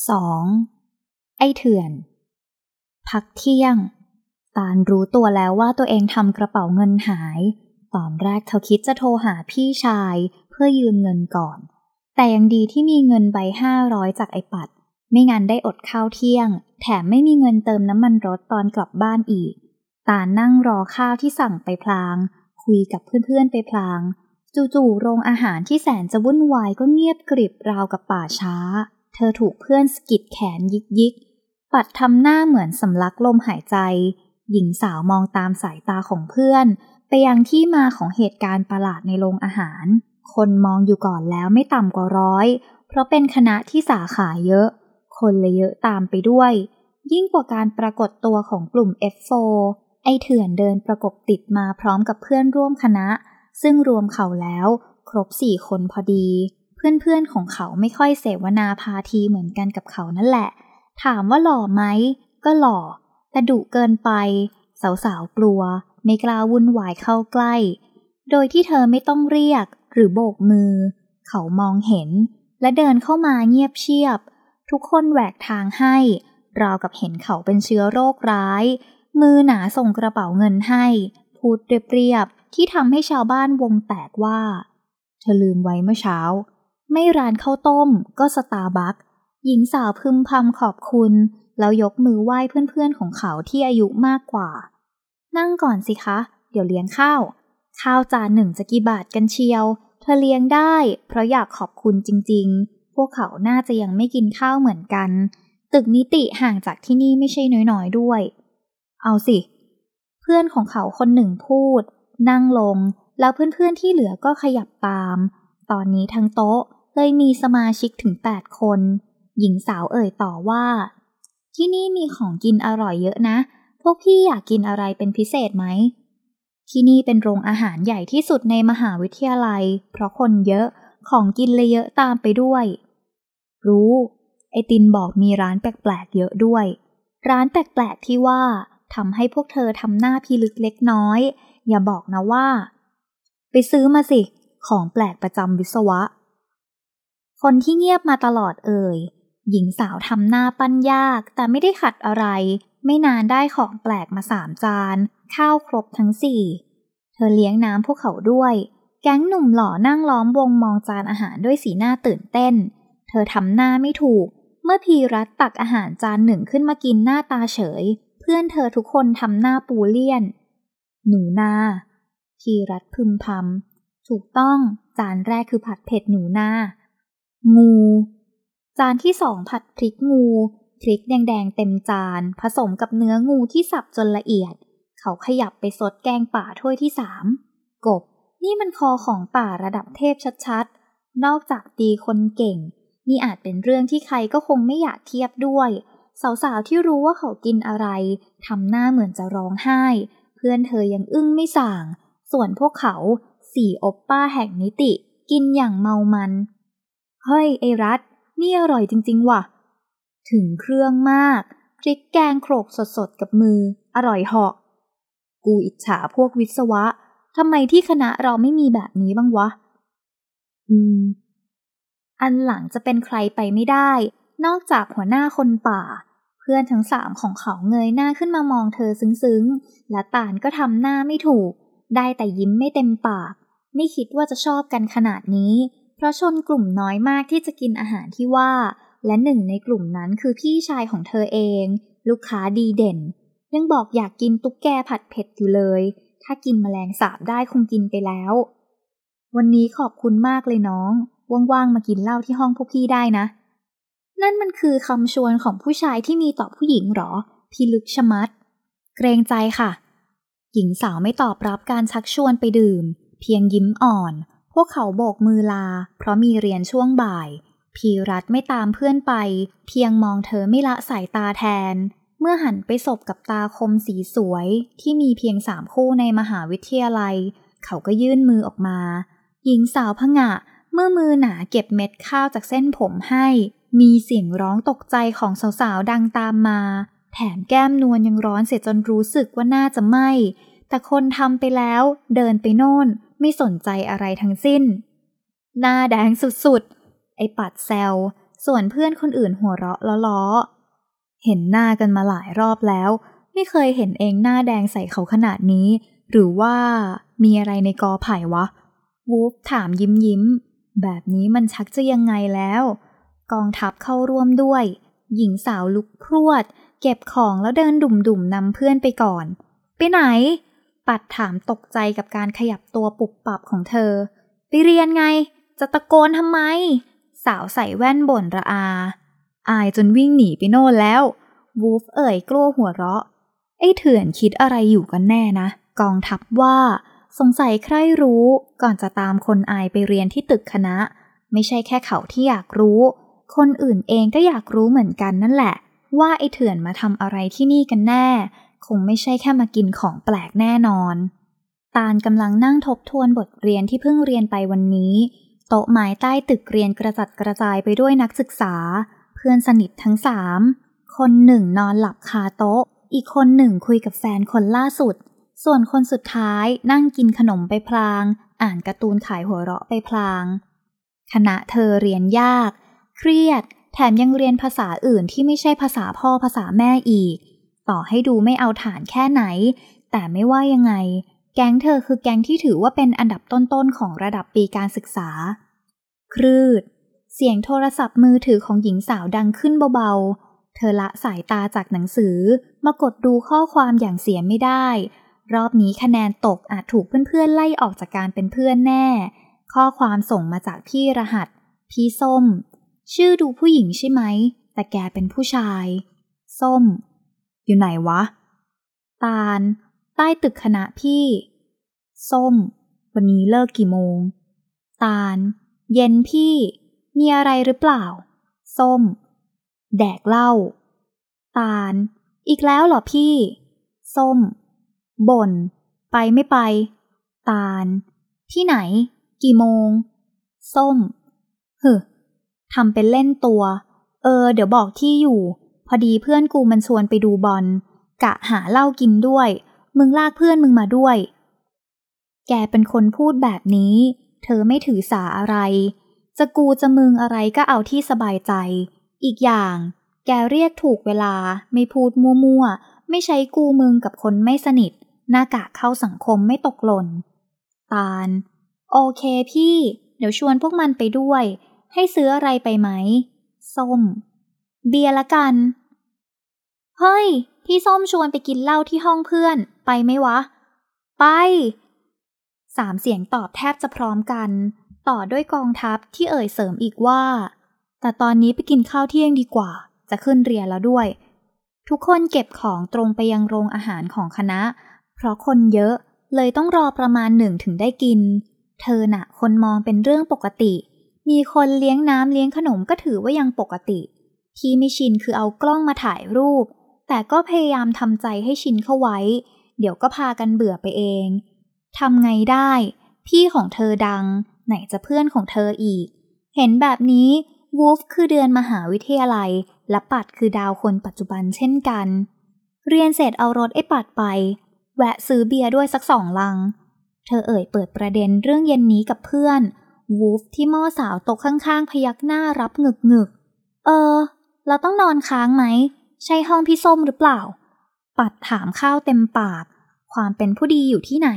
2. ไอเถื่อน พักเที่ยง ตาลรู้ตัวแล้วว่าตัวเองทำกระเป๋าเงินหาย ตอนแรกเธอคิดจะโทรหาพี่ชายเพื่อยืมเงินก่อน แต่ยังดีที่มีเงินใบห้าร้อยจากไอปัด ไม่งั้นได้อดข้าวเที่ยง แถมไม่มีเงินเติมน้ำมันรถตอนกลับบ้านอีก ตาลนั่งรอข้าวที่สั่งไปพลาง คุยกับเพื่อนๆไปพลาง จู่ๆโรงอาหารที่แสนจะวุ่นวายก็เงียบกริบราวกับป่าช้า เธอถูกเพื่อนสกิดแขนยิกยิกๆปัดทำหน้าเหมือนสำลักลมหายใจ หญิงสาวมองตามสายตาของเพื่อน ไปยังที่มาของเหตุการณ์ประหลาดในโรงอาหาร คนมองอยู่ก่อนแล้วไม่ต่ำกว่าร้อย เพราะเป็นคณะที่สาขาเยอะ คนเลยเยอะตามไปด้วย ยิ่งกว่าการปรากฏตัวของกลุ่ม F4 ไอเถื่อนเดินประกบติดมาพร้อมกับเพื่อนร่วมคณะ ซึ่งรวมเขาแล้ว ครบสี่คนพอดี เพื่อนๆของเขาไม่ค่อยเสวนาพาทีเหมือนกันกับเขานั่นแหละ ถามว่าหล่อไหม ก็หล่อ แต่ดุเกินไป สาวๆกลัว ไม่กล้าวุ่นวายเข้าใกล้ โดยที่เธอไม่ต้องเรียกหรือโบกมือ เขามองเห็น และเดินเข้ามาเงียบเชียบ ทุกคนแหวกทางให้ ราวกับเห็นเขาเป็นเชื้อโรคร้าย มือหนาส่งกระเป๋าเงินให้ พูดเรียบๆที่ทำให้ชาวบ้านวงแตกว่า เธอลืมไว้เมื่อเช้า ไม่ร้านข้าวต้ม ก็สตาร์บัคหญิงสาวพึมพำขอบคุณ แล้วยกมือไหว้เพื่อนๆของเขาที่อายุมากกว่า นั่งก่อนสิคะ เดี๋ยวเลี้ยงข้าว ข้าวจานหนึ่งจะกี่บาทกันเชียว เธอเลี้ยงได้ เพราะอยากขอบคุณจริงๆ พวกเขาน่าจะยังไม่กินข้าวเหมือนกัน ตึกนิติห่างจากที่นี่ไม่ใช่น้อยๆด้วย เอาสิ เพื่อนของเขาคนหนึ่งพูด นั่งลง แล้วเพื่อนๆที่เหลือก็ขยับตาม ตอนนี้ทั้งโต๊ะ เลยมีสมาชิกถึง 8 คน หญิงสาวเอ่ยต่อว่า ที่นี่มีของกินอร่อยเยอะนะ พวกพี่อยากกินอะไรเป็นพิเศษไหม ที่นี่เป็นโรงอาหารใหญ่ที่สุดในมหาวิทยาลัย เพราะคนเยอะของกินเลยเยอะตามไปด้วย รู้ ไอตินบอกมีร้านแปลกๆเยอะด้วย ร้านแปลกๆที่ว่าทำให้พวกเธอทำหน้าพิลึกเล็กน้อย อย่าบอกนะว่า ไปซื้อมาสิ ของแปลกประจำวิศวะ คนที่เงียบมาตลอดเอ่ย หญิงสาวทำหน้าปั้นยาก แต่ไม่ได้ขัดอะไร ไม่นานได้ของแปลกมาสามจาน ข้าวครบทั้งสี่ เธอเลี้ยงน้ำพวกเขาด้วย แก๊งหนุ่มหล่อนั่งล้อมวงมองจานอาหารด้วยสีหน้าตื่นเต้น เธอทำหน้าไม่ถูก เมื่อพีรัตตักอาหารจานหนึ่งขึ้นมากินหน้าตาเฉย เพื่อนเธอทุกคนทำหน้าปูเลี่ยน หนูนาพีรัตพึมพำถูกต้องจานแรกคือผัดเผ็ดหนูนา งู จานที่สองผัดพริกงู พริกแดงๆเต็มจาน ผสมกับเนื้องูที่สับจนละเอียด เขาขยับไปซดแกงป่าถ้วยที่สามกบ นี่มันคอของป่าระดับเทพชัดๆ นอกจากตีคนเก่ง นี่อาจเป็นเรื่องที่ใครก็คงไม่อยากเทียบด้วย สาวๆที่รู้ว่าเขากินอะไรทำหน้าเหมือนจะร้องไห้ เพื่อนเธอยังอึ้งไม่ส่าง ส่วนพวกเขาสี่อบป้าแห่งนิติ กินอย่างเมามัน เฮ้ยไอรัตนี่อร่อยจริง ๆ ว่ะ ถึงเครื่องมาก พริกแกงโขลกสดๆ กับมือ อร่อยเหาะ กูอิจฉาพวกวิศวะทำไมที่คณะเราไม่มีแบบนี้บ้างวะ อืม อันหลังจะเป็นใครไปไม่ได้ นอกจากหัวหน้าคนป่า เพื่อนทั้งสามของเขาเงยหน้าขึ้นมามองเธอซึ้งๆ และตาลก็ทำหน้าไม่ถูก ได้แต่ยิ้มไม่เต็มปาก ไม่คิดว่าจะชอบกันขนาดนี้ ราะชนกลุ่มน้อยมากที่จะกินอาหารที่ว่า และหนึ่งในกลุ่มนั้นคือพี่ชายของเธอเอง ลูกค้าดีเด่น ยังบอกอยากกินตุ๊กแกผัดเผ็ดอยู่เลย ถ้ากินแมลงสาบได้คงกินไปแล้ว วันนี้ขอบคุณมากเลยน้อง ว่างๆมากินเหล้าที่ห้องพวกพี่ได้นะ นั่นมันคือคำชวนของผู้ชายที่มีต่อผู้หญิงหรอ พี่ลึกชะมัด เกรงใจค่ะ หญิงสาวไม่ตอบรับการชักชวนไปดื่ม เพียงยิ้มอ่อน พวกเขาโบกมือลา เพราะมีเรียนช่วงบ่าย พีรัตไม่ตามเพื่อนไป เพียงมองเธอไม่ละสายตาแทน เมื่อหันไปสบกับตาคมสีสวย ที่มีเพียงสามคู่ในมหาวิทยาลัย เขาก็ยื่นมือออกมา หญิงสาวผงะ เมื่อมือหนาเก็บเม็ดข้าวจากเส้นผมให้ มีเสียงร้องตกใจของสาวๆดังตามมา แถมแก้มนวลยังร้อนเสียจนรู้สึกว่าน่าจะไหม แต่คนทำไปแล้วเดินไปโน่นไม่สนใจอะไรทั้งสิ้น หน้าแดงสุดๆ ไอปัดแซว ส่วนเพื่อนคนอื่นหัวเราะล้อเห็นหน้ากันมาหลายรอบแล้ว ไม่เคยเห็นเองหน้าแดงใส่เขาขนาดนี้ หรือว่ามีอะไรในกอไผ่วะ วูฟถามยิ้มยิ้ม แบบนี้มันชักจะยังไงแล้ว กองทัพเข้าร่วมด้วย หญิงสาวลุกพรวด เก็บของแล้วเดินดุ่มๆนำเพื่อนไปก่อน ไปไหน ปัดถามตกใจกับการขยับตัวปุบปับของเธอ ไปเรียนไง จะตะโกนทำไม สาวใส่แว่นบ่นระอา อายจนวิ่งหนีไปโน่นแล้ว วูฟเอ่ยกลัวหัวเราะ ไอ้เถื่อนคิดอะไรอยู่กันแน่นะ กองทัพว่า สงสัยใครรู้ก่อนจะตามคนอายไปเรียนที่ตึกคณะ ไม่ใช่แค่เขาที่อยากรู้ คนอื่นเองก็อยากรู้เหมือนกันนั่นแหละ ว่าไอ้เถื่อนมาทำอะไรที่นี่กันแน่ คงไม่ใช่แค่มากินของแปลกแน่นอน ตาลกำลังนั่งทบทวนบทเรียนที่เพิ่งเรียนไปวันนี้ โต๊ะไม้ใต้ตึกเรียนกระจัดกระจายไปด้วยนักศึกษา เพื่อนสนิททั้งสาม คนหนึ่งนอนหลับคาโต๊ะ อีกคนหนึ่งคุยกับแฟนคนล่าสุด ส่วนคนสุดท้ายนั่งกินขนมไปพลาง อ่านการ์ตูนขายหัวเราะไปพลาง คณะเธอเรียนยาก เครียด แถมยังเรียนภาษาอื่นที่ไม่ใช่ภาษาพ่อภาษาแม่อีก ต่อให้ดูไม่เอาฐานแค่ไหน แต่ไม่ว่ายังไง แก๊งเธอคือแก๊งที่ถือว่าเป็นอันดับต้นๆของระดับปีการศึกษา ครืด เสียงโทรศัพท์มือถือของหญิงสาวดังขึ้นเบาๆ เธอละสายตาจากหนังสือ มากดดูข้อความอย่างเสียไม่ได้ รอบนี้คะแนนตกอาจถูกเพื่อนๆไล่ออกจากการเป็นเพื่อนแน่ ข้อความส่งมาจากพี่รหัส พี่ส้ม ชื่อดูผู้หญิงใช่ไหม แต่แกเป็นผู้ชาย ส้ม อยู่ไหนวะ ตาล ใต้ตึกคณะพี่ ส้ม วันนี้เลิกกี่โมง ตาล เย็นพี่ มีอะไรหรือเปล่า ส้ม แดกเหล้า ตาล อีกแล้วเหรอพี่ ส้ม บ่น ไปไม่ไป ตาล ที่ไหน กี่โมง ส้ม เฮึทำเป็นเล่นตัว เออ เดี๋ยวบอกที่อยู่ อดีเพื่อนกูมันชวนไปดูบอลกะหาเหล้ากินด้วย มึงลากเพื่อนมึงมาด้วย แกเป็นคนพูดแบบนี้ เธอไม่ถือสาอะไร จะกูจะมึงอะไรก็เอาที่สบายใจ อีกอย่าง แกเรียกถูกเวลา ไม่พูดมั่วๆ ไม่ใช้กูมึงกับคนไม่สนิท หน้ากากเข้าสังคมไม่ตกหล่น ตาล โอเคพี่ เดี๋ยวชวนพวกมันไปด้วย ให้ซื้ออะไรไปไหม ส้ม เบียร์ละกัน เฮ้ยพี่ส้มชวนไปกินเหล้าที่ห้องเพื่อน ไปไหมวะ ไป สามเสียงตอบแทบจะพร้อมกัน ต่อด้วยกองทัพที่เอ่ยเสริมอีกว่า แต่ตอนนี้ไปกินข้าวเที่ยงดีกว่า จะขึ้นเรียนแล้วด้วย ทุกคนเก็บของตรงไปยังโรงอาหารของคณะ เพราะคนเยอะเลยต้องรอประมาณหนึ่งถึงได้กิน เธอน่ะ คนมองเป็นเรื่องปกติ มีคนเลี้ยงน้ำเลี้ยงขนมก็ถือว่ายังปกติ ที่ไม่ชินคือเอากล้องมาถ่ายรูป แต่ก็พยายามทำใจให้ชินเข้าไว้ เดี๋ยวก็พากันเบื่อไปเอง ทำไงได้ พี่ของเธอดัง ไหนจะเพื่อนของเธออีก เห็นแบบนี้วูฟคือเดือนมหาวิทยาลัย และปัดคือดาวคนปัจจุบันเช่นกัน เรียนเสร็จเอารถไอ้ปัดไป แวะซื้อเบียร์ด้วยสักสองลัง เธอเอ่ยเปิดประเด็นเรื่องเย็นนี้กับเพื่อนวูฟที่ม่อสาวตกข้างๆ พยักหน้ารับงึกงึกเออ เราต้องนอนค้างไหม ใช่ห้องพี่ส้มหรือเปล่า ปัดถามข้าวเต็มปาก ความเป็นผู้ดีอยู่ที่ไหน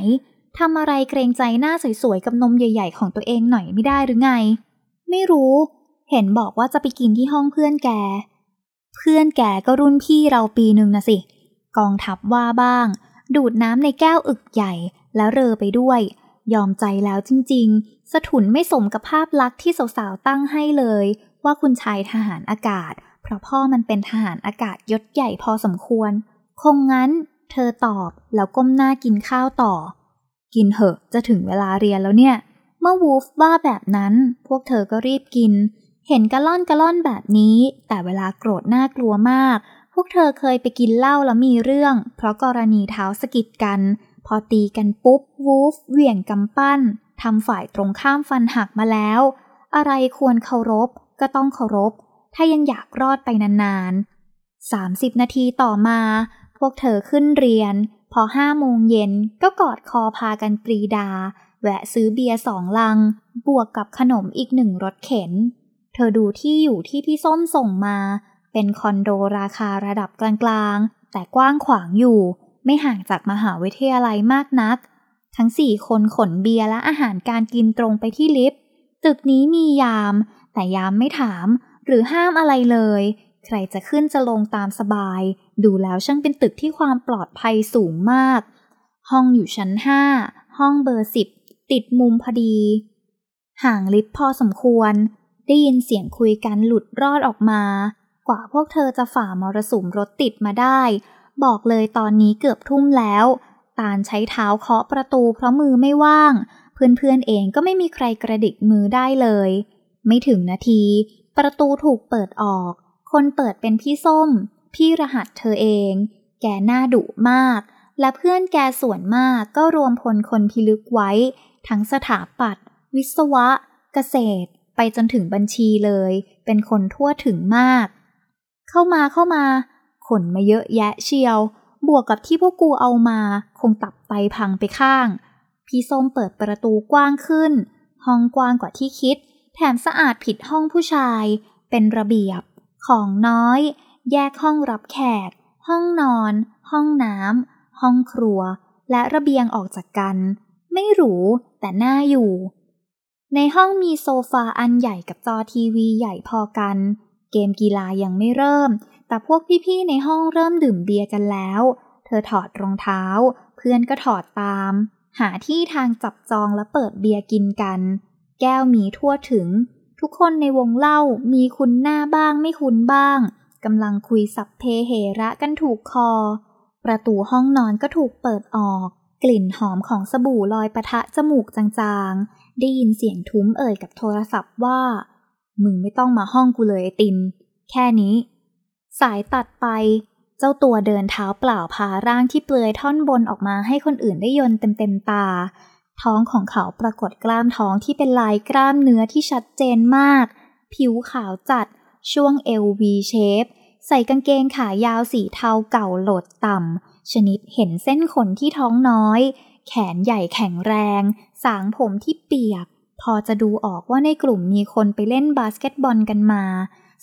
ทำอะไรเกรงใจหน้าสวยๆกับนมใหญ่ๆ ของตัวเองหน่อยไม่ได้หรือไง ไม่รู้ เห็นบอกว่าจะไปกินที่ห้องเพื่อนแก เพื่อนแกก็รุ่นพี่เราปีหนึ่งนะสิ กองทัพว่าบ้าง ดูดน้ำในแก้วอึกใหญ่แล้วเรอไปด้วย ยอมใจแล้วจริงๆสะทุนไม่สมกับภาพลักษณ์ที่สาวๆตั้งให้เลย ว่าคุณชายทหารอากาศ เพราะพ่อมันเป็นทหารอากาศยศใหญ่พอสมควร คงงั้น เธอตอบแล้วก้มหน้ากินข้าวต่อ กินเหอะจะถึงเวลาเรียนแล้วเนี่ย เมื่อวูฟว่าแบบนั้น พวกเธอก็รีบกิน เห็นกะล่อนกะล่อนแบบนี้ แต่เวลาโกรธน่ากลัวมาก พวกเธอเคยไปกินเหล้าแล้วมีเรื่อง เพราะกรณีเท้าสกิดกัน พอตีกันปุ๊บวูฟเหวี่ยงกำปั้นทำฝ่ายตรงข้ามฟันหักมาแล้ว อะไรควรเคารพก็ต้องเคารพ ถ้ายังอยากรอดไปนานๆ 30 นาทีต่อมา พวกเธอขึ้นเรียน พอห้าโมงเย็นก็กอดคอพากันปรีดา แวะซื้อเบียร์สองลัง บวกกับขนมอีกหนึ่งรถเข็น เธอดูที่อยู่ที่พี่ส้มส่งมา เป็นคอนโดราคาระดับกลางๆ แต่กว้างขวางอยู่ ไม่ห่างจากมหาวิทยาลัยมากนัก ทั้งสี่คนขนเบียร์และอาหารการกินตรงไปที่ลิฟต์ตึกนี้มียาม แต่ยามไม่ถาม หรือห้ามอะไรเลย ใครจะขึ้นจะลงตามสบาย ดูแล้วช่างเป็นตึกที่ความปลอดภัยสูงมาก ห้องอยู่ชั้นห้าห้องเบอร์สิบติดมุมพอดี ห่างลิฟต์พอสมควร ได้ยินเสียงคุยกันหลุดรอดออกมา กว่าพวกเธอจะฝ่ามรสุมรถติดมาได้ บอกเลยตอนนี้เกือบทุ่มแล้ว ตาลใช้เท้าเคาะประตูเพราะมือไม่ว่าง เพื่อนๆเองก็ไม่มีใครกระดิกมือได้เลย ไม่ถึงนาที ประตูถูกเปิดออก คนเปิดเป็นพี่ส้ม พี่รหัสเธอเอง แกหน้าดุมาก และเพื่อนแกส่วนมากก็รวมพลคนพิลึกไว้ ทั้งสถาปัตย์วิศวะ เกษตร ไปจนถึงบัญชีเลย เป็นคนทั่วถึงมาก เข้ามาเข้ามา ขนมาเยอะแยะเชียว บวกกับที่พวกกูเอามา คงตับไตพังไปข้าง พี่ส้มเปิดประตูกว้างขึ้น ห้องกว้างกว่าที่คิด แถมสะอาดผิดห้องผู้ชาย เป็นระเบียบ ของน้อย แยกห้องรับแขก ห้องนอน ห้องน้ำห้องครัว และระเบียงออกจากกัน ไม่หรู แต่น่าอยู่ ในห้องมีโซฟาอันใหญ่กับจอทีวีใหญ่พอกัน เกมกีฬายังไม่เริ่ม แต่พวกพี่ๆในห้องเริ่มดื่มเบียร์กันแล้ว เธอถอดรองเท้า เพื่อนก็ถอดตาม หาที่ทางจับจองและเปิดเบียร์กินกัน แก้วมีทั่วถึง ทุกคนในวงเล่ามีคุณหน้าบ้างไม่คุ้นบ้างกำลังคุยสับเพเหระกันถูกคอ ประตูห้องนอนก็ถูกเปิดออก กลิ่นหอมของสบู่ลอยปะทะจมูกจางๆ ได้ยินเสียงทุ้มเอ่ยกับโทรศัพท์ว่า มึงไม่ต้องมาห้องกูเลยไอตินแค่นี้ สายตัดไปเจ้าตัวเดินเท้าเปล่าพาร่างที่เปลือยท่อนบนออกมาให้คนอื่นได้ยนเต็มๆตา ท้องของเขาปรากฏกล้ามท้องที่เป็นลายกล้ามเนื้อที่ชัดเจนมาก ผิวขาวจัด ช่วงเอว V shape ใส่กางเกงขายาวสีเทาเก่าโหลดต่ำ ชนิดเห็นเส้นขนที่ท้องน้อย แขนใหญ่แข็งแรง สางผมที่เปียก พอจะดูออกว่าในกลุ่มมีคนไปเล่นบาสเกตบอลกันมา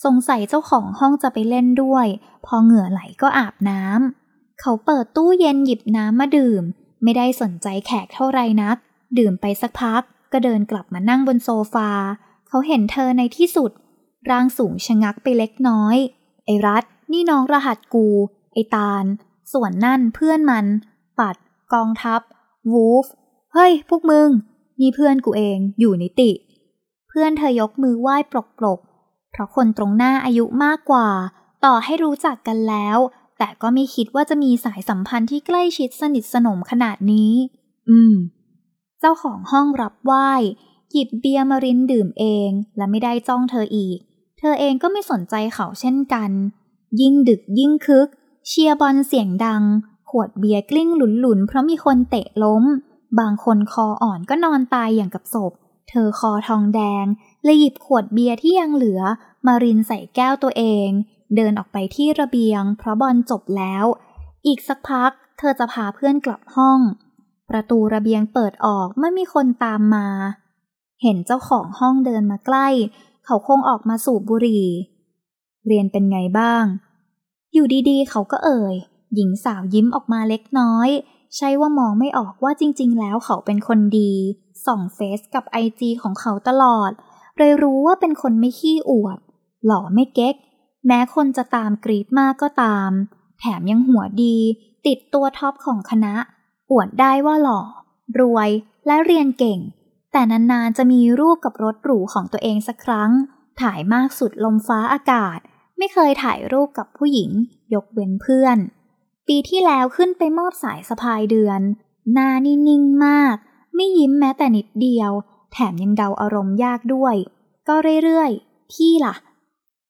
สงสัยเจ้าของห้องจะไปเล่นด้วย พอเหงื่อไหลก็อาบน้ำ เขาเปิดตู้เย็นหยิบน้ำมาดื่ม ไม่ได้สนใจแขกเท่าไรนัก ดื่มไปสักพัก ก็เดินกลับมานั่งบนโซฟา เขาเห็นเธอในที่สุด ร่างสูงชะงักไปเล็กน้อย ไอรัฐนี่น้องรหัสกู ไอตาล ส่วนนั่นเพื่อนมัน ปัด กองทัพ วูฟ เฮ้ย พวกมึง นี่เพื่อนกูเองอยู่นิติ เพื่อนเธอยกมือไหว้ปลกปลกเพราะคนตรงหน้าอายุมากกว่า ต่อให้รู้จักกันแล้ว แต่ก็ไม่คิดว่าจะมีสายสัมพันธ์ที่ใกล้ชิดสนิทสนมขนาดนี้ อืม เจ้าของห้องรับไหว้หยิบเบียร์มารินดื่มเองและไม่ได้จ้องเธออีก เธอเองก็ไม่สนใจเขาเช่นกัน ยิ่งดึกยิ่งคึก เชียร์บอลเสียงดัง ขวดเบียร์กลิ้งหลุนๆ เพราะมีคนเตะล้ม บางคนคออ่อนก็นอนตายอย่างกับศพ เธอคอทองแดงเลยหยิบขวดเบียร์ที่ยังเหลือ มารินใส่แก้วตัวเอง เดินออกไปที่ระเบียง เพราะบอลจบแล้ว อีกสักพัก เธอจะพาเพื่อนกลับห้อง ประตูระเบียงเปิดออกไม่มีคนตามมา เห็นเจ้าของห้องเดินมาใกล้ เขาคงออกมาสูบบุหรี่ เรียนเป็นไงบ้าง อยู่ดีๆ เขาก็เอ่ย หญิงสาวยิ้มออกมาเล็กน้อย ใช่ว่ามองไม่ออกว่าจริง ๆ แล้วเขาเป็นคนดีส่องเฟซกับไอจีของเขาตลอดเลยรู้ว่าเป็นคนไม่ขี้อวด หล่อไม่เก๊ก แม้คนจะตามกรีดมากก็ตาม แถมยังหัวดี ติดตัวท็อปของคณะ อวดได้ว่าหล่อ รวยและเรียนเก่ง แต่นานๆจะมีรูปกับรถหรูของตัวเองสักครั้ง ถ่ายมากสุดลมฟ้าอากาศ ไม่เคยถ่ายรูปกับผู้หญิง ยกเว้นเพื่อน ปีที่แล้วขึ้นไปมอบสายสะพายเดือน หน้านิ่งๆมาก ไม่ยิ้มแม้แต่นิดเดียว แถมยังเดาอารมณ์ยากด้วย ก็เรื่อยๆพี่ล่ะ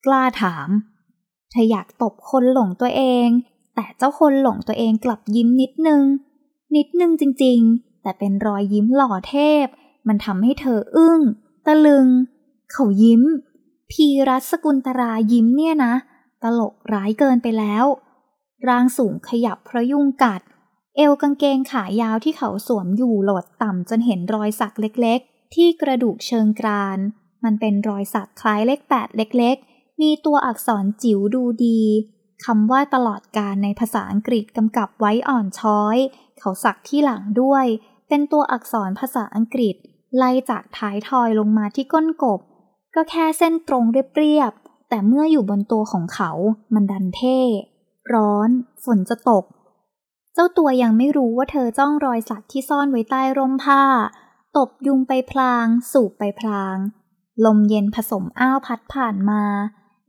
กล้าถาม เธออยากตบคนหลงตัวเอง แต่เจ้าคนหลงตัวเองกลับยิ้มนิดนึง นิดนึงจริงๆ แต่เป็นรอยยิ้มหล่อเทพ มันทำให้เธออึ้ง ตะลึง เขายิ้ม พีรัสกุลตรายิ้มเนี่ยนะ ตลกร้ายเกินไปแล้ว ร่างสูงขยับเพราะยุงกัด เอวกางเกงขายาวที่เขาสวมอยู่หลดต่ำจนเห็นรอยสักเล็กๆ ที่กระดูกเชิงกรานมันเป็นรอยสักคล้ายเลขแปดเล็กๆ มีตัวอักษรจิ๋วดูดีคำว่าตลอดการในภาษาอังกฤษกำกับไว้อ่อนช้อย เขาสักที่หลังด้วย เป็นตัวอักษรภาษาอังกฤษ ไล่จากท้ายทอยลงมาที่ก้นกบ ก็แค่เส้นตรงเรียบๆแต่เมื่ออยู่บนตัวของเขา มันดันเท่ ร้อน ฝนจะตก เจ้าตัวยังไม่รู้ว่าเธอจ้องรอยสักที่ซ่อนไว้ใต้ร่มผ้า ตบยุงไปพลาง สูบไปพลาง ลมเย็นผสมอ้าวพัดผ่านมา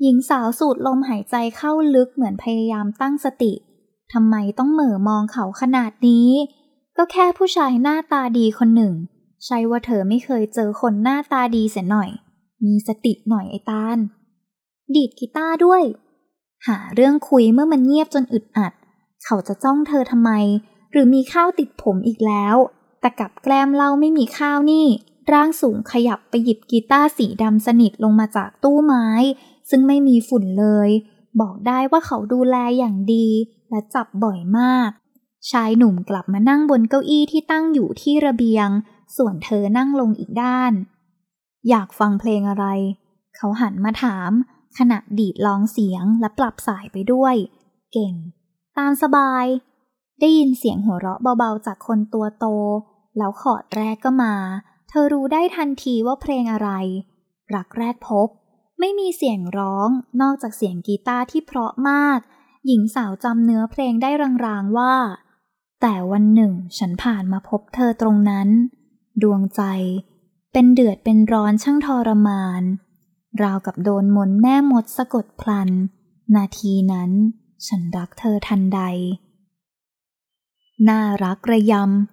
หญิงสาวสูดลมหายใจเข้าลึกเหมือนพยายามตั้งสติ ทำไมต้องเหม่อมองเขาขนาดนี้ ก็แค่ผู้ชายหน้าตาดีคนหนึ่ง ใช่ว่าเธอไม่เคยเจอคนหน้าตาดีเสียหน่อย มีสติหน่อยไอ้ตาล ดีดกีตาร์ด้วย หาเรื่องคุยเมื่อมันเงียบจนอึดอัด เขาจะจ้องเธอทำไม หรือมีข้าวติดผมอีกแล้ว แต่กับแกล้มเล่าไม่มีข้าวนี่ ร่างสูงขยับไปหยิบกีตาร์สีดำสนิทลงมาจากตู้ไม้ ซึ่งไม่มีฝุ่นเลย บอกได้ว่าเขาดูแลอย่างดี และจับบ่อยมาก ชายหนุ่มกลับมานั่งบนเก้าอี้ที่ตั้งอยู่ที่ระเบียง ส่วนเธอนั่งลงอีกด้าน อยากฟังเพลงอะไร เขาหันมาถาม ขณะดีดร้องเสียงและปรับสายไปด้วย เก่ง ตามสบาย ได้ยินเสียงหัวเราะเบาๆจากคนตัวโต แล้วขอดแรกก็มา ธอรู้ได้ทันทีว่าเพลงอะไร รักแรกพบ ไม่มีเสียงร้องนอกจากเสียงกีตาร์ที่เพราะมาก หญิงสาวจำเนื้อเพลงได้รางๆว่า แต่วันหนึ่งฉันผ่านมาพบเธอตรงนั้น ดวงใจ เป็นเดือดเป็นร้อนช่างทรมาน ราวกับโดนมนแม่มดสะกดพลัน นาทีนั้น ฉันรักเธอทันใด น่ารักระยำ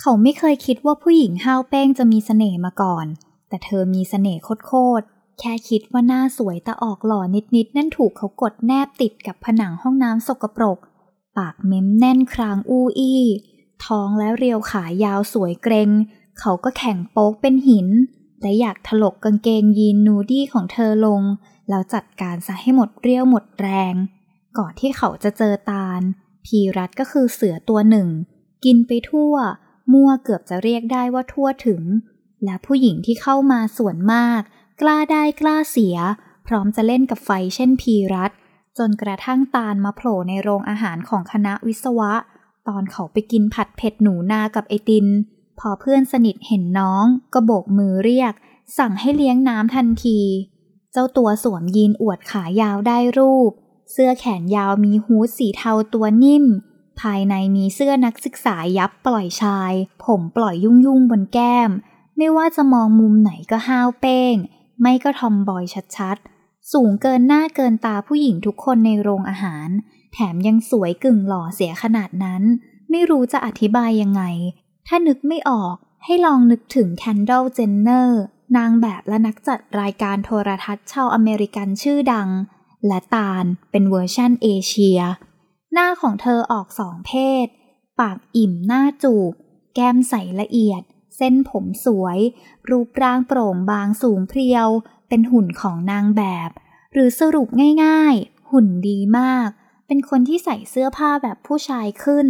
เขาไม่เคยคิดว่าผู้หญิงห้าวเป้งจะมีเสน่ห์มาก่อน แต่เธอมีเสน่ห์โคตรแค่คิดว่าหน้าสวยแต่ออกหล่อนิดๆนั่นถูกเขากดแนบติดกับผนังห้องน้ำสกปรก ปากเม้มแน่นครางอู้อี้ท้องและเรียวขายาวสวยเกรง เขาก็แข่งโป๊กเป็นหิน และอยากถลกกางเกงยีนนูดี้ของเธอลง แล้วจัดการซะให้หมดเรียวหมดแรง ก่อนที่เขาจะเจอตาล พีรัตก็คือเสือตัวหนึ่ง กินไปทั่ว มั่วเกือบจะเรียกได้ว่าทั่วถึง และผู้หญิงที่เข้ามาส่วนมาก กล้าได้กล้าเสีย พร้อมจะเล่นกับไฟเช่นพีรัตจนกระทั่งตาลมาโผล่ในโรงอาหารของคณะวิศวะ ตอนเขาไปกินผัดเผ็ดหนูนากับไอติน พอเพื่อนสนิทเห็นน้องก็โบกมือเรียก สั่งให้เลี้ยงน้ำทันที เจ้าตัวสวมยีนอวดขายาวได้รูป เสื้อแขนยาวมีฮูดสีเทาตัวนิ่ม ภายในมีเสื้อนักศึกษายับปล่อยชาย ผมปล่อยยุ่งยุ่งบนแก้ม ไม่ว่าจะมองมุมไหนก็ห้าวเป้ง ไม่ก็ทอมบอยชัดๆ สูงเกินหน้าเกินตาผู้หญิงทุกคนในโรงอาหาร แถมยังสวยกึ่งหล่อเสียขนาดนั้น ไม่รู้จะอธิบายยังไง ถ้านึกไม่ออกให้ลองนึกถึง Kendall Jenner นางแบบและนักจัดรายการโทรทัศน์ชาวอเมริกันชื่อดัง และตาลเป็นเวอร์ชั่นเอเชีย หน้าของเธอออกสองเพศ ปากอิ่มหน้าจูบ แก้มใสละเอียด เส้นผมสวย รูปร่างโปร่งบางสูงเพรียว เป็นหุ่นของนางแบบ หรือสรุปง่ายๆ หุ่นดีมาก เป็นคนที่ใส่เสื้อผ้าแบบผู้ชายขึ้น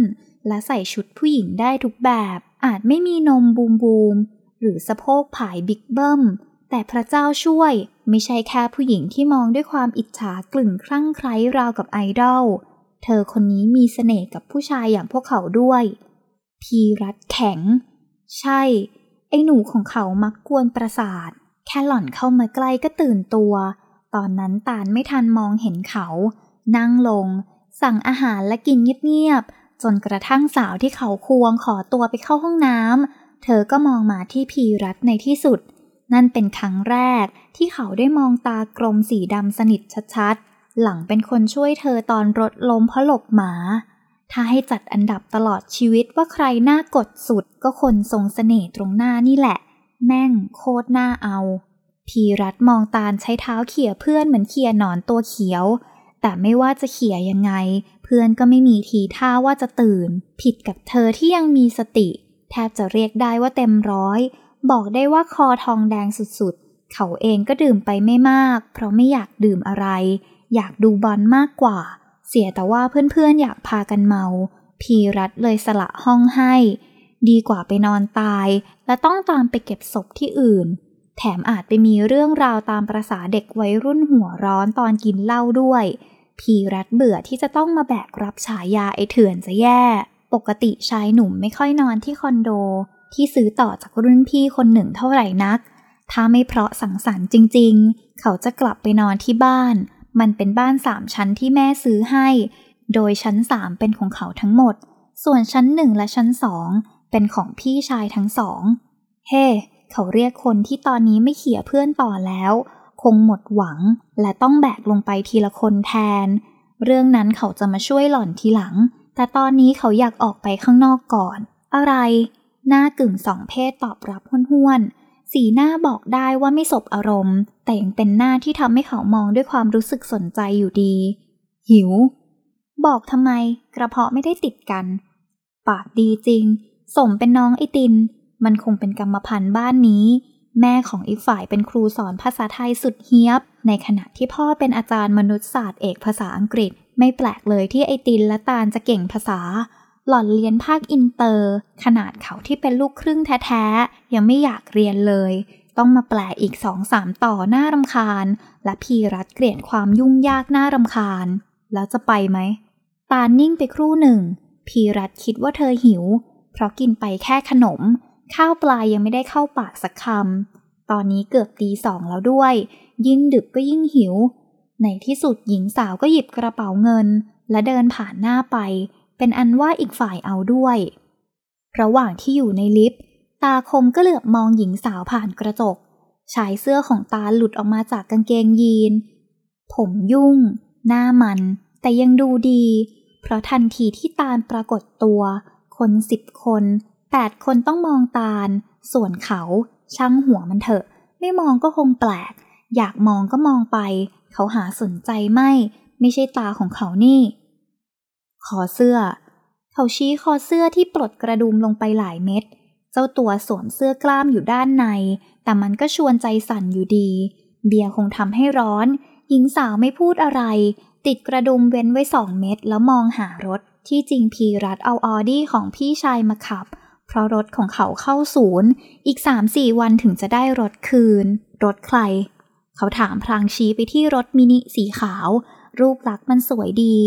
และใส่ชุดผู้หญิงได้ทุกแบบ อาจไม่มีนมบูมบูมหรือสะโพกผายบิ๊กเบิ้ม แต่พระเจ้าช่วย ไม่ใช่แค่ผู้หญิงที่มองด้วยความอิจฉากลึ่งคลั่งไคล้ราวกับไอดอล เธอคนนี้มีเสน่ห์กับผู้ชายอย่างพวกเขาด้วย พีรัดแข็ง ใช่ ไอ้หนูของเขามักกวนประสาท แค่หล่อนเข้ามาใกล้ก็ตื่นตัว ตอนนั้นตาลไม่ทันมองเห็นเขา นั่งลง สั่งอาหารและกินเงียบๆ จนกระทั่งสาวที่เขาควงขอตัวไปเข้าห้องน้ำ เธอก็มองมาที่พีรัตในที่สุด นั่นเป็นครั้งแรกที่เขาได้มองตากลมสีดำสนิทชัดๆ หลังเป็นคนช่วยเธอตอนรถล้มเพราะหลบหมา ถ้าให้จัดอันดับตลอดชีวิตว่าใครน่ากดสุดก็คนทรงเสน่ห์ตรงหน้านี่แหละ แม่งโคตรน่าเอา พีรัตมองตาลใช้เท้าเขี่ยเพื่อนเหมือนเขี่ยหนอนตัวเขียว แต่ไม่ว่าจะเขี่ยยังไง เพื่อนก็ไม่มีทีท่าว่าจะตื่น ผิดกับเธอที่ยังมีสติ แทบจะเรียกได้ว่าเต็มร้อย บอกได้ว่าคอทองแดงสุดๆ เขาเองก็ดื่มไปไม่มาก เพราะไม่อยากดื่มอะไร อยากดูบอลมากกว่า เสียแต่ว่าเพื่อนๆอยากพากันเมา พีรัตเลยสละห้องให้ ดีกว่าไปนอนตาย และต้องตามไปเก็บศพที่อื่น แถมอาจไปมีเรื่องราวตามประษาเด็กวัยรุ่นหัวร้อนตอนกินเหล้าด้วย พีรัดเบื่อที่จะต้องมาแบกรับฉายาไอเถื่อนจะแย่ ปกติชายหนุ่มไม่ค่อยนอนที่คอนโด ที่ซื้อต่อจากรุ่นพี่คนหนึ่งเท่าไหร่นักถ้าไม่เพราะสังสรรค์จริงๆ เขาจะกลับไปนอนที่บ้าน มันเป็นบ้านสามชั้นที่แม่ซื้อให้ โดยชั้นสามเป็นของเขาทั้งหมด ส่วนชั้นหนึ่งและชั้นสองเป็นของพี่ชายทั้งสอง เฮ้ hey, เขาเรียกคนที่ตอนนี้ไม่เขี่ยเพื่อนต่อแล้ว คงหมดหวังและต้องแบกลงไปทีละคนแทน เรื่องนั้นเขาจะมาช่วยหล่อนทีหลัง แต่ตอนนี้เขาอยากออกไปข้างนอกก่อน อะไร หน้ากึ่งสองเพศตอบรับห้วนๆ สีหน้าบอกได้ว่าไม่สบอารมณ์ แต่ยังเป็นหน้าที่ทำให้เขามองด้วยความรู้สึกสนใจอยู่ดี หิว บอกทำไม กระเพาะไม่ได้ติดกัน ปากดีจริง สมเป็นน้องไอติน มันคงเป็นกรรมพันธุ์บ้านนี้ แม่ของอีกฝ่ายเป็นครูสอนภาษาไทยสุดเฮียบ ในขณะที่พ่อเป็นอาจารย์มนุษยศาสตร์เอกภาษาอังกฤษ ไม่แปลกเลยที่ไอตินและตาลจะเก่งภาษา หล่อนเรียนภาคอินเตอร์ ขนาดเขาที่เป็นลูกครึ่งแท้ๆ ยังไม่อยากเรียนเลย ต้องมาแปลอีกสองสามต่อน่ารำคาญ และพีรัดเกลียดความยุ่งยากน่ารำคาญ แล้วจะไปไหม ตาลนิ่งไปครู่หนึ่ง พีรัดคิดว่าเธอหิว เพราะกินไปแค่ขนม ข้าวปลายังไม่ได้เข้าปากสักคำตอนนี้เกือบตีสองแล้วด้วย ยิ่งดึกก็ยิ่งหิว ในที่สุดหญิงสาวก็หยิบกระเป๋าเงิน และเดินผ่านหน้าไป เป็นอันว่าอีกฝ่ายเอาด้วย ระหว่างที่อยู่ในลิฟต์ตาคมก็เหลือบมองหญิงสาวผ่านกระจก ชายเสื้อของตาหลุดออกมาจากกางเกงยีน ผมยุ่ง หน้ามัน แต่ยังดูดี เพราะทันทีที่ตาลปรากฏตัว คนสิบคนแปดคนต้องมองตาล ส่วนเขาช่างหัวมันเถอะ ไม่มองก็คงแปลก อยากมองก็มองไป เขาหาสนใจไม่ ไม่ใช่ตาของเขานี่ คอเสื้อ เขาชี้คอเสื้อที่ปลดกระดุมลงไปหลายเม็ด เจ้าตัวสวมเสื้อกล้ามอยู่ด้านใน แต่มันก็ชวนใจสั่นอยู่ดี เบียร์คงทำให้ร้อน หญิงสาวไม่พูดอะไร ติดกระดุมเว้นไว้สองเม็ดแล้วมองหารถ ที่จริงพีรัดเอาออดี้ของพี่ชายมาขับ เพราะรถของเขาเข้าศูนย์ อีกสามสี่วันถึงจะได้รถคืน รถใคร เขาถามพลางชี้ไปที่รถมินิสีขาวรูปลักษณ์มันสวยดี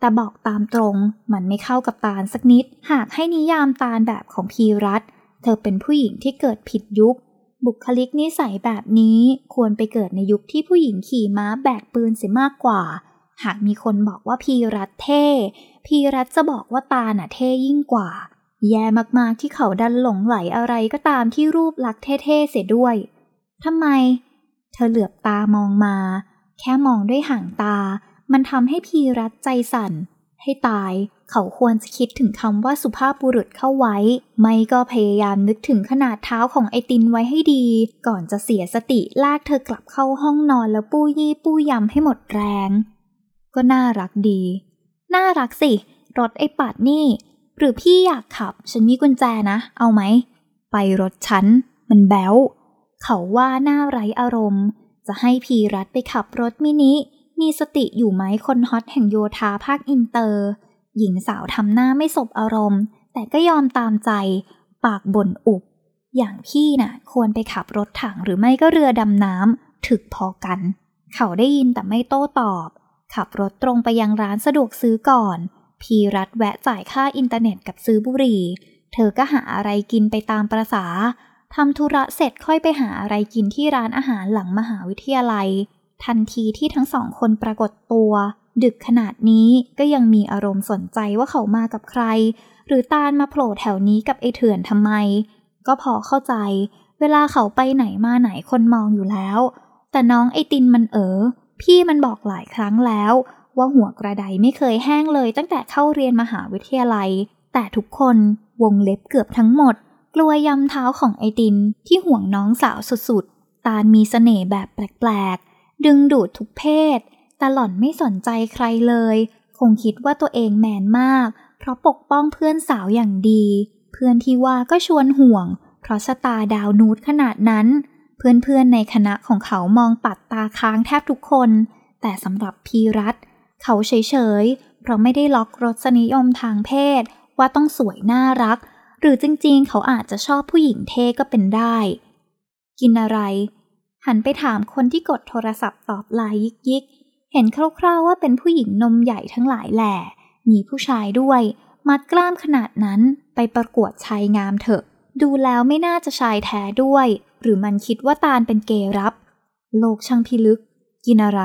แต่บอกตามตรงมันไม่เข้ากับตาลสักนิด หากให้นิยามตาลแบบของพีรัตเธอเป็นผู้หญิงที่เกิดผิดยุค บุคลิกนิสัยแบบนี้ควรไปเกิดในยุคที่ผู้หญิงขี่ม้าแบกปืนเสียมากกว่า หากมีคนบอกว่าพีรัตเท่ พีรัตจะบอกว่าตาลน่ะเท่ยิ่งกว่า แย่มากๆที่เขาดันหลงไหลอะไรก็ตามที่รูปลักษณ์เท่ๆเสียด้วยทำไม เธอเหลือบตามองมา แค่มองด้วยห่างตา มันทำให้พีรัตใจสั่น ให้ตายเขาควรจะคิดถึงคำว่าสุภาพบุรุษเข้าไว้ ไม่ก็พยายามนึกถึงขนาดเท้าของไอตินไว้ให้ดี ก่อนจะเสียสติลากเธอกลับเข้าห้องนอนแล้วปู้ยี่ปู้ยำให้หมดแรง ก็น่ารักดี น่ารักสิ รถไอปัดนี่ หรือพี่อยากขับ ฉันมีกุญแจนะ เอาไหม ไปรถฉัน มันแบ๊ว เขาว่าหน้าไร้อารมณ์ จะให้พีรัตไปขับรถมินิ มีสติอยู่ไหมคนฮอตแห่งโยธาภาคอินเตอร์ หญิงสาวทำหน้าไม่สบอารมณ์ แต่ก็ยอมตามใจ ปากบ่นอุบ อย่างพี่นะ่ะ ควรไปขับรถถังหรือไม่ก็เรือดำน้ำำถึกพอกัน เขาได้ยินแต่ไม่โต้ตอบ ขับรถตรงไปยังร้านสะดวกซื้อก่อน พีรัตแวะจ่ายค่าอินเทอร์เน็ตกับซื้อบุหรี่ เธอก็หาอะไรกินไปตามประษาทำธุระเสร็จค่อยไปหาอะไรกินที่ร้านอาหารหลังมหาวิทยาลัย ทันทีที่ทั้งสองคนปรากฏตัว ดึกขนาดนี้ก็ยังมีอารมณ์สนใจว่าเขามากับใคร หรือตาลมาโผล่แถวนี้กับไอเถื่อนทำไม ก็พอเข้าใจ เวลาเขาไปไหนมาไหนคนมองอยู่แล้ว แต่น้องไอตินมันเออพี่มันบอกหลายครั้งแล้ว ว่าหัวกระไดไม่เคยแห้งเลยตั้งแต่เข้าเรียนมหาวิทยาลัย แต่ทุกคนวงเล็บเกือบทั้งหมด กลัวยำเท้าของไอตินที่ห่วงน้องสาวสุดๆ ตาลมีสเสน่ห์แบบแปลก ดึงดูดทุกเพศ แต่หล่อนไม่สนใจใครเลย คงคิดว่าตัวเองแมนมาก เพราะปกป้องเพื่อนสาวอย่างดี เพื่อนที่ว่าก็ชวนห่วง เพราะสตาดาวนูดขนาดนั้น เพื่อนๆในคณะของเขามองปัดตาค้างแทบทุกคน แต่สำหรับพีรัตเขาเฉยๆ เพราะไม่ได้ล็อกรสนิยมทางเพศ ว่าต้องสวยน่ารัก หรือจริงๆ เขาอาจจะชอบผู้หญิงเท่ก็เป็นได้ กินอะไร หันไปถามคนที่กดโทรศัพท์ตอบไลน์ยิกยิก เห็นคร่าวๆว่าเป็นผู้หญิงนมใหญ่ทั้งหลายแหล่มีผู้ชายด้วย มัดกล้ามขนาดนั้นไปประกวดชายงามเถอะ ดูแล้วไม่น่าจะชายแท้ด้วย หรือมันคิดว่าตาลเป็นเกย์รับ โลกช่างพิลึก กินอะไร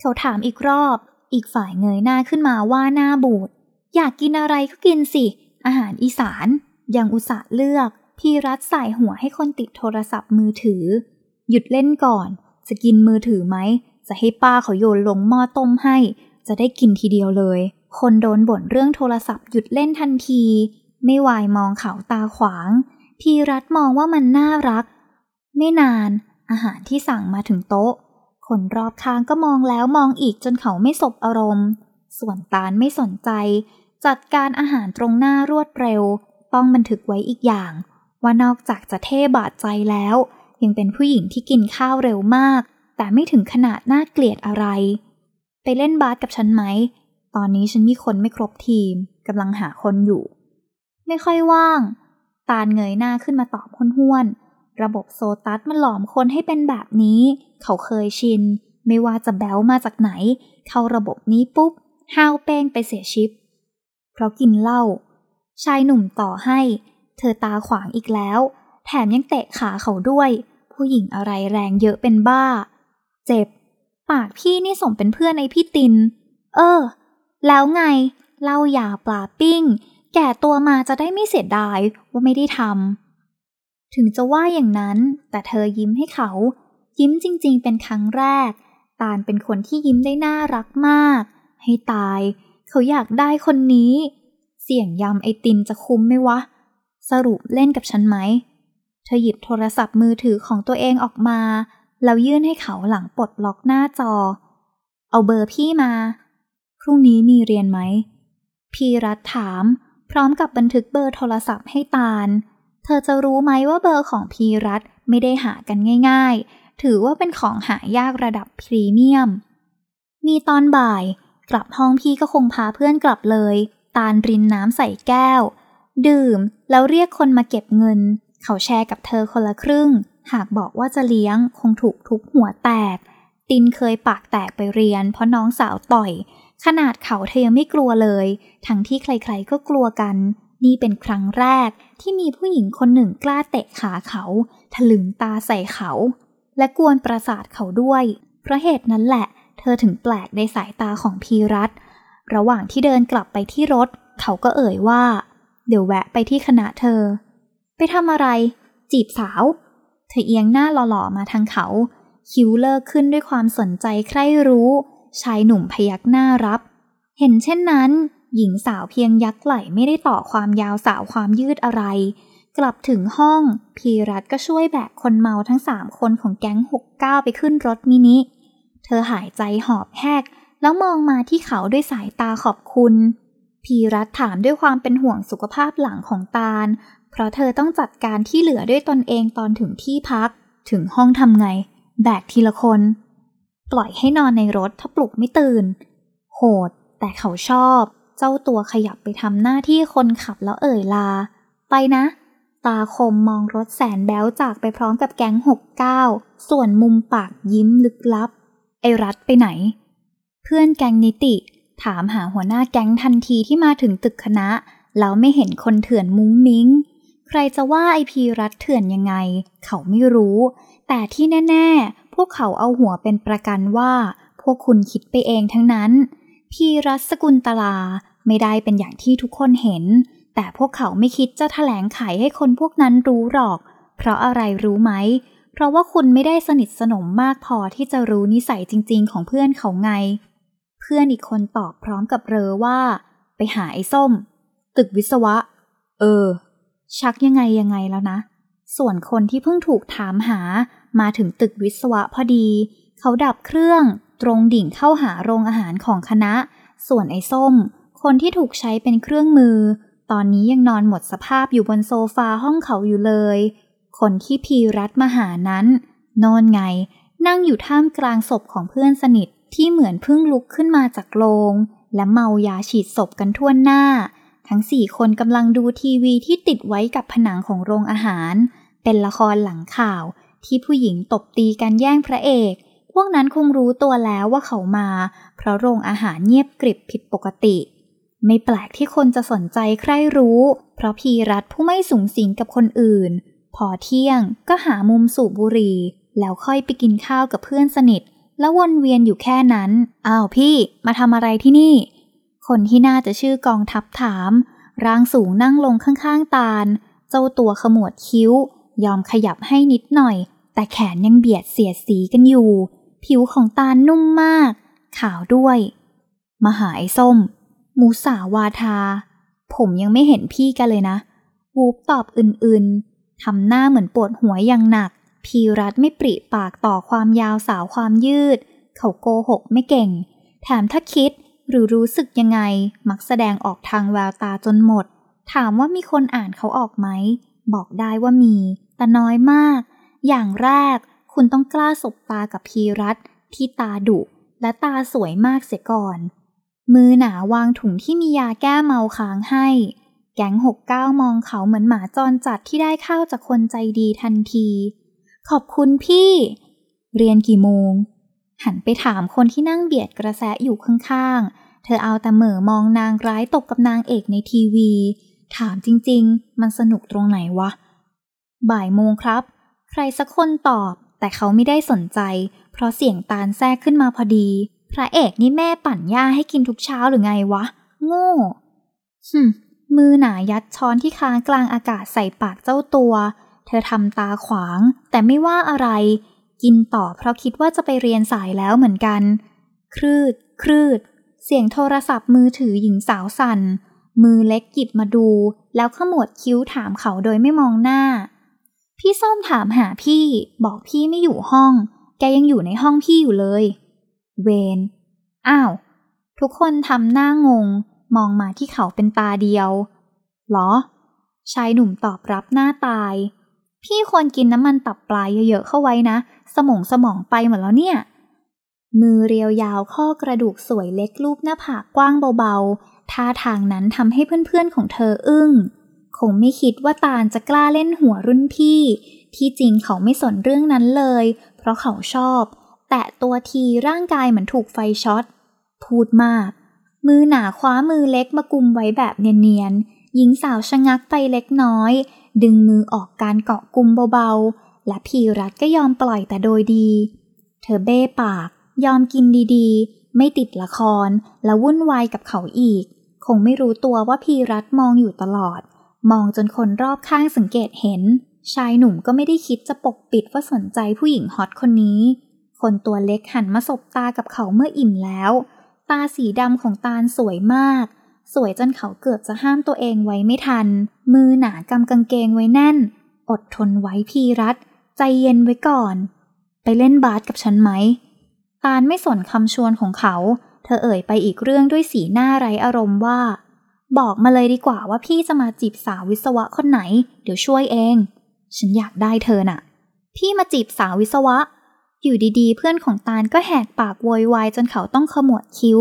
เขาถามอีกรอบ อีกฝ่ายเงยหน้าขึ้นมาว่าหน้าบูด อยากกินอะไรก็กินสิ อาหารอีสาน ยังอุตส่าห์เลือก พี่รัฐใส่หัวให้คนติดโทรศัพท์มือถือ หยุดเล่นก่อน จะกินมือถือไหม จะให้ป้าเขาโยนลงหม้อต้มให้ จะได้กินทีเดียวเลย คนโดนบ่นเรื่องโทรศัพท์หยุดเล่นทันที ไม่วายมองเขาตาขวาง พี่รัฐมองว่ามันน่ารัก ไม่นาน อาหารที่สั่งมาถึงโต๊ะ คนรอบข้างก็มองแล้วมองอีกจนเขาไม่สบอารมณ์ ส่วนตาลไม่สนใจ จัดการอาหารตรงหน้ารวดเร็ว ต้องบันทึกไว้อีกอย่าง ว่านอกจากจะเท่บาดใจแล้ว ยังเป็นผู้หญิงที่กินข้าวเร็วมาก แต่ไม่ถึงขนาดน่าเกลียดอะไร ไปเล่นบาสกับฉันไหม ตอนนี้ฉันมีคนไม่ครบทีมกำลังหาคนอยู่ ไม่ค่อยว่าง ตาลเงยหน้าขึ้นมาตอบห้วนๆระบบโซตัสมันหลอมคนให้เป็นแบบนี้ เขาเคยชิน ไม่ว่าจะแบลมาจากไหน เข้าระบบนี้ปุ๊บห้าวเป้งไปเสียชิป เพราะกินเหล้าชายหนุ่มต่อให้ เธอตาขวางอีกแล้ว แถมยังเตะขาเขาด้วย ผู้หญิงอะไรแรงเยอะเป็นบ้า เจ็บ ปากพี่นี่สมเป็นเพื่อนในพี่ติน เออ แล้วไงเล้ายาปลาปิ้ง แก่ตัวมาจะได้ไม่เสียดายว่าไม่ได้ทำถึงจะว่าอย่างนั้น แต่เธอยิ้มให้เขา ยิ้มจริง ๆ เป็นครั้งแรก ตาลเป็นคนที่ยิ้มได้น่ารักมาก ให้ตาย เขาอยากได้คนนี้ เสี่ยงยำไอตินจะคุ้มไหมวะ สรุปเล่นกับฉันไหม เธอหยิบโทรศัพท์มือถือของตัวเองออกมา แล้วยื่นให้เขาหลังปลดล็อกหน้าจอ เอาเบอร์พี่มา พรุ่งนี้มีเรียนไหม พีรัตถาม พร้อมกับบันทึกเบอร์โทรศัพท์ให้ตาล เธอจะรู้ไหมว่าเบอร์ของพีรัตไม่ได้หากันง่าย ๆ ถือว่าเป็นของหายากระดับพรีเมียม มีตอนบ่าย กลับห้องพี่ก็คงพาเพื่อนกลับเลย ตาลรินน้ำใส่แก้ว ดื่มแล้วเรียกคนมาเก็บเงิน เขาแชร์กับเธอคนละครึ่ง หากบอกว่าจะเลี้ยงคงถูกทุบหัวแตก ตินเคยปากแตกไปเรียน เพราะน้องสาวต่อย ขนาดเขาเธอยังไม่กลัวเลย ทั้งที่ใครๆก็กลัวกัน นี่เป็นครั้งแรกที่มีผู้หญิงคนหนึ่งกล้าเตะขาเขาถลึงตาใส่เขา และกวนประสาทเขาด้วย เพราะเหตุนั้นแหละ เธอถึงแปลกในสายตาของพีรัตระหว่างที่เดินกลับไปที่รถ เขาก็เอ่ยว่า เดี๋ยวแวะไปที่คณะเธอ ไปทำอะไร จีบสาว เธอเอียงหน้าหล่อๆมาทางเขา คิ้วเลิกขึ้นด้วยความสนใจใคร่รู้ ชายหนุ่มพยักหน้ารับ เห็นเช่นนั้น หญิงสาวเพียงยักไหล่ไม่ได้ต่อความยาวสาวความยืดอะไร กลับถึงห้อง พีรัตก็ช่วยแบกคนเมาทั้งสามคนของแก๊งหกเก้าไปขึ้นรถมินิ เธอหายใจหอบแหกแล้วมองมาที่เขาด้วยสายตาขอบคุณ พีรัตถามด้วยความเป็นห่วงสุขภาพหลังของตาล เพราะเธอต้องจัดการที่เหลือด้วยตนเองตอนถึงที่พัก ถึงห้องทำไง แบกทีละคน ปล่อยให้นอนในรถถ้าปลุกไม่ตื่น โหด แต่เขาชอบ เจ้าตัวขยับไปทำหน้าที่คนขับแล้วเอ่ยลา ไปนะ ตาคมมองรถแสนแบ้วจากไปพร้อมกับแก๊งหกเก้าส่วนมุมปากยิ้มลึกลับ ไอรัดไปไหน เพื่อนแก๊งนิติ ถามหาหัวหน้าแก๊งทันทีที่มาถึงตึกคณะแล้วไม่เห็นคนเถื่อนมุ้งมิ้ง รจะว่าไอพีรัดเถื่อนยังไง เขาไม่รู้ แต่ที่แน่ ๆ พวกเขาเอาหัวเป็นประกันว่า พวกคุณคิดไปเองทั้งนั้น พีรัตสกุลตลาไม่ได้เป็นอย่างที่ทุกคนเห็น แต่พวกเขาไม่คิดจะแถลงไขให้คนพวกนั้นรู้หรอก เพราะอะไรรู้ไหม เพราะว่าคุณไม่ได้สนิทสนมมากพอที่จะรู้นิสัยจริง ๆ ของเพื่อนเขาไง เพื่อนอีกคนตอบพร้อมกับเรอว่า ไปหาไอ้ส้ม ตึกวิศวะ เออ ชักยังไงยังไงแล้วนะ ส่วนคนที่เพิ่งถูกถามหามาถึงตึกวิศวะพอดี เขาดับเครื่องตรงดิ่งเข้าหาโรงอาหารของคณะ ส่วนไอ้ส้ม คนที่ถูกใช้เป็นเครื่องมือ ตอนนี้ยังนอนหมดสภาพอยู่บนโซฟาห้องเขาอยู่เลย คนที่พีรัตมาหานั้นนอนไง นั่งอยู่ท่ามกลางศพของเพื่อนสนิทที่เหมือนเพิ่งลุกขึ้นมาจากโรงและเมายาฉีดศพกันทั่วหน้า ทั้งสี่คนกำลังดูทีวีที่ติดไว้กับผนังของโรงอาหาร เป็นละครหลังข่าวที่ผู้หญิงตบตีกันแย่งพระเอก พวกนั้นคงรู้ตัวแล้วว่าเขามา เพราะโรงอาหารเงียบกริบผิดปกติ ไม่แปลกที่คนจะสนใจใครรู้ เพราะพีรัตผู้ไม่สูงสิงกับคนอื่น พอเที่ยงก็หามุมสูบบุหรี่แล้วค่อยไปกินข้าวกับเพื่อนสนิท แล้ววนเวียนอยู่แค่นั้น อ้าวพี่ มาทำอะไรที่นี่ คนที่น่าจะชื่อกองทัพถาม ร่างสูงนั่งลงข้างๆตาล เจ้าตัวขมวดคิ้ว ยอมขยับให้นิดหน่อย แต่แขนยังเบียดเสียดสีกันอยู่ ผิวของตาลนุ่มมาก ขาวด้วย มหาไอ้ส้ม มูสาวาทา ผมยังไม่เห็นพี่กันเลยนะ วูบตอบอื่นๆทำหน้าเหมือนปวดหัวอย่างหนัก พีรัตไม่ปริปากต่อความยาวสาวความยืด เขาโกหกไม่เก่ง แถมถ้าคิด หรือรู้สึกยังไงมักแสดงออกทางแววตาจนหมด ถามว่ามีคนอ่านเขาออกไหม บอกได้ว่ามี แต่น้อยมาก อย่างแรก คุณต้องกล้าสบตากับพีรัตที่ตาดุและตาสวยมากเสียก่อน มือหนาวางถุงที่มียาแก้เมาค้างให้ แก๊งหกเก้ามองเขาเหมือนหมาจรจัดที่ได้ข้าวจากคนใจดีทันที ขอบคุณพี่ เรียนกี่โมง หันไปถามคนที่นั่งเบียดกระแสอยู่ข้างๆ เธอเอาแต่เหม่อมองนางร้ายตกกับนางเอกในทีวี ถามจริงๆ มันสนุกตรงไหนวะ บ่ายโมงครับ ใครสักคนตอบ แต่เขาไม่ได้สนใจ เพราะเสียงตาลแทรกขึ้นมาพอดี พระเอกนี่แม่ปั่นหญ้าให้กินทุกเช้าหรือไงวะ โง่หึมมือหนายัดช้อนที่ค้างกลางอากาศใส่ปากเจ้าตัว เธอทำตาขวาง แต่ไม่ว่าอะไร กินต่อเพราะคิดว่าจะไปเรียนสายแล้วเหมือนกัน ครืด ครืด เสียงโทรศัพท์มือถือหญิงสาวสั่น มือเล็กหยิบมาดู แล้วขมวดคิ้วถามเขาโดยไม่มองหน้า พี่ส้มถามหาพี่ บอกพี่ไม่อยู่ห้อง แกยังอยู่ในห้องพี่อยู่เลย เวน อ้าว ทุกคนทำหน้างง มองมาที่เขาเป็นตาเดียว หรอ ชายหนุ่มตอบรับหน้าตาย พี่ควรกินน้ำมันตับปลาเยอะๆเข้าไว้นะ สมองสมองไปหมดแล้วเนี่ย มือเรียวยาวข้อกระดูกสวยเล็กลูบหน้าผากกว้างเบาๆ ท่าทางนั้นทำให้เพื่อนๆของเธออึ้ง คงไม่คิดว่าตาลจะกล้าเล่นหัวรุ่นพี่ ที่จริงเขาไม่สนเรื่องนั้นเลย เพราะเขาชอบ แตะตัวทีร่างกายเหมือนถูกไฟช็อต พูดมาก มือหนาคว้ามือเล็กมากุมไว้แบบเนียนๆ หญิงสาวชะงักไปเล็กน้อย ดึงมือออกการเกาะกลุ่มเบาๆ และพีรัตก็ยอมปล่อยแต่โดยดี เธอเบ้ปาก ยอมกินดีๆ ไม่ติดละคร และวุ่นวายกับเขาอีก คงไม่รู้ตัวว่าพีรัตมองอยู่ตลอด มองจนคนรอบข้างสังเกตเห็น ชายหนุ่มก็ไม่ได้คิดจะปกปิดว่าสนใจผู้หญิงฮอตคนนี้ คนตัวเล็กหันมาสบตากับเขาเมื่ออิ่มแล้ว ตาสีดำของตาลสวยมาก สวยจนเขาเกือบจะห้ามตัวเองไว้ไม่ทัน มือหนากำกางเกงไว้แน่น อดทนไว้พีรัตใจเย็นไว้ก่อน ไปเล่นบาสกับฉันไหม ตาลไม่สนคำชวนของเขา เธอเอ่ยไปอีกเรื่องด้วยสีหน้าไร้อารมณ์ว่า บอกมาเลยดีกว่าว่าพี่จะมาจีบสาววิศวะคนไหน เดี๋ยวช่วยเอง ฉันอยากได้เธอน่ะ พี่มาจีบสาววิศวะ อยู่ดีๆ เพื่อนของตาลก็แหกปากโวยวายจนเขาต้องขมวดคิ้ว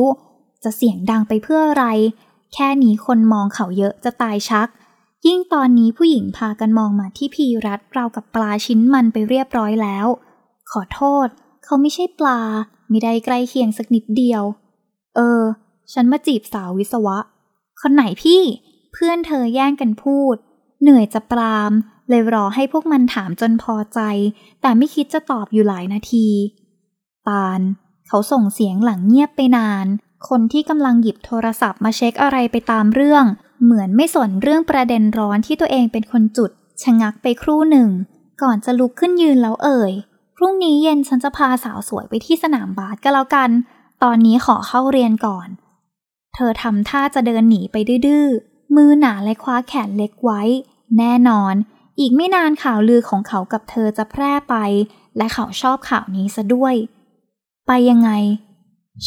จะเสียงดังไปเพื่ออะไร แค่นี้คนมองเขาเยอะจะตายชัก ยิ่งตอนนี้ผู้หญิงพากันมองมาที่พีรัตรากับปลาชิ้นมันไปเรียบร้อยแล้ว ขอโทษ เขาไม่ใช่ปลา ไม่ได้ใกล้เคียงสักนิดเดียว เออ ฉันมาจีบสาววิศวะ คนไหนพี่ เพื่อนเธอแย่งกันพูด เหนื่อยจะปราม เลยรอให้พวกมันถามจนพอใจ แต่ไม่คิดจะตอบอยู่หลายนาที ตาล เขาส่งเสียงหลังเงียบไปนาน คนที่กำลังหยิบโทรศัพท์มาเช็คอะไรไปตามเรื่อง เหมือนไม่สนเรื่องประเด็นร้อนที่ตัวเองเป็นคนจุด ชะงักไปครู่หนึ่ง ก่อนจะลุกขึ้นยืนแล้วเอ่ย พรุ่งนี้เย็นฉันจะพาสาวสวยไปที่สนามบาสก็แล้วกัน ตอนนี้ขอเข้าเรียนก่อน เธอทำท่าจะเดินหนีไปดื้อมือหนาและคว้าแขนเล็กไว้ แน่นอน อีกไม่นานข่าวลือของเขากับเธอจะแพร่ไป และเขาชอบข่าวนี้ซะด้วย ไปยังไง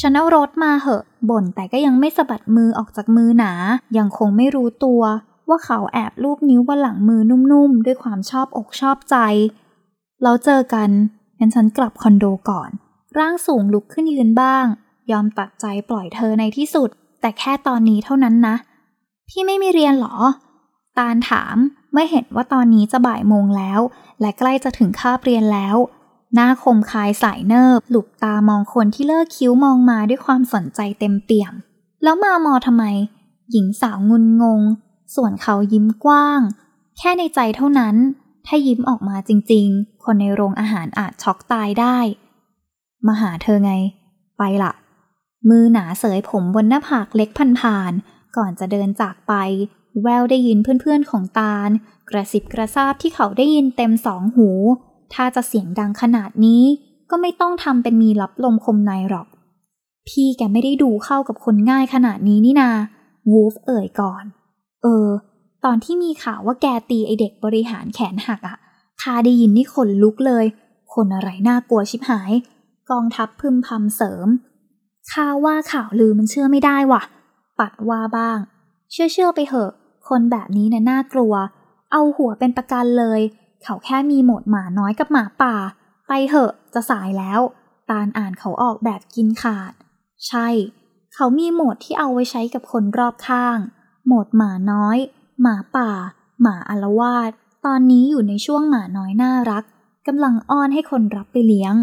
ฉันเอารถมาเหอะ บ่นแต่ก็ยังไม่สะบัดมือออกจากมือหนา ยังคงไม่รู้ตัว ว่าเขาแอบลูบนิ้วบนหลังมือนุ่มๆ ด้วยความชอบอกชอบใจ เราเจอกันงั้นฉันกลับคอนโดก่อน ร่างสูงลุกขึ้นยืนบ้าง ยอมตัดใจปล่อยเธอในที่สุด แต่แค่ตอนนี้เท่านั้นนะ พี่ไม่มีเรียนหรอ ตาลถามไม่เห็นว่าตอนนี้จะบ่ายโมงแล้ว และใกล้จะถึงคาบเรียนแล้ว หน้าคมคายสายเนิบ หลุบตามองคนที่เลิกคิ้วมองมาด้วยความสนใจเต็มเปี่ยม แล้วมามอทำไม หญิงสาวงุนงง ส่วนเขายิ้มกว้าง แค่ในใจเท่านั้น ถ้ายิ้มออกมาจริงๆ คนในโรงอาหารอาจช็อกตายได้ มาหาเธอไง ไปละมือหนาเสยผมบนหน้าผากเล็กพันผ่านก่อนจะเดินจากไป แววได้ยินเพื่อนๆของตาล กระสิบกระซาบที่เขาได้ยินเต็มสองหู ถ้าจะเสียงดังขนาดนี้ ก็ไม่ต้องทำเป็นมีรับลมคมในหรอก พี่แกไม่ได้ดูเข้ากับคนง่ายขนาดนี้นี่นา วูฟเอ่ยก่อน เออ ตอนที่มีข่าวว่าแกตีไอเด็กบริหารแขนหักอะข้าได้ยินนี่ขนลุกเลย คนอะไรน่ากลัวชิบหาย กองทัพพึมพำเสริม ข้าว่าข่าวลือมันเชื่อไม่ได้ว่ะ ปัดว่าบ้าง เชื่อเชื่อไปเหอะ คนแบบนี้นะ่ะน่ากลัว เอาหัวเป็นประกันเลย เขาแค่มีหมดหมาน้อยกับหมาป่า ไปเหอะจะสายแล้ว ตาลอ่านเขาออกแบบกินขาด ใช่ เขามีโหมดที่เอาไว้ใช้กับคนรอบข้าง โหมดหมาน้อย หมาป่า หมาอารวาสตอนนี้อยู่ในช่วงหมาน้อยน่ารักกำลังอ้อนให้คนรับไปเลี้ยง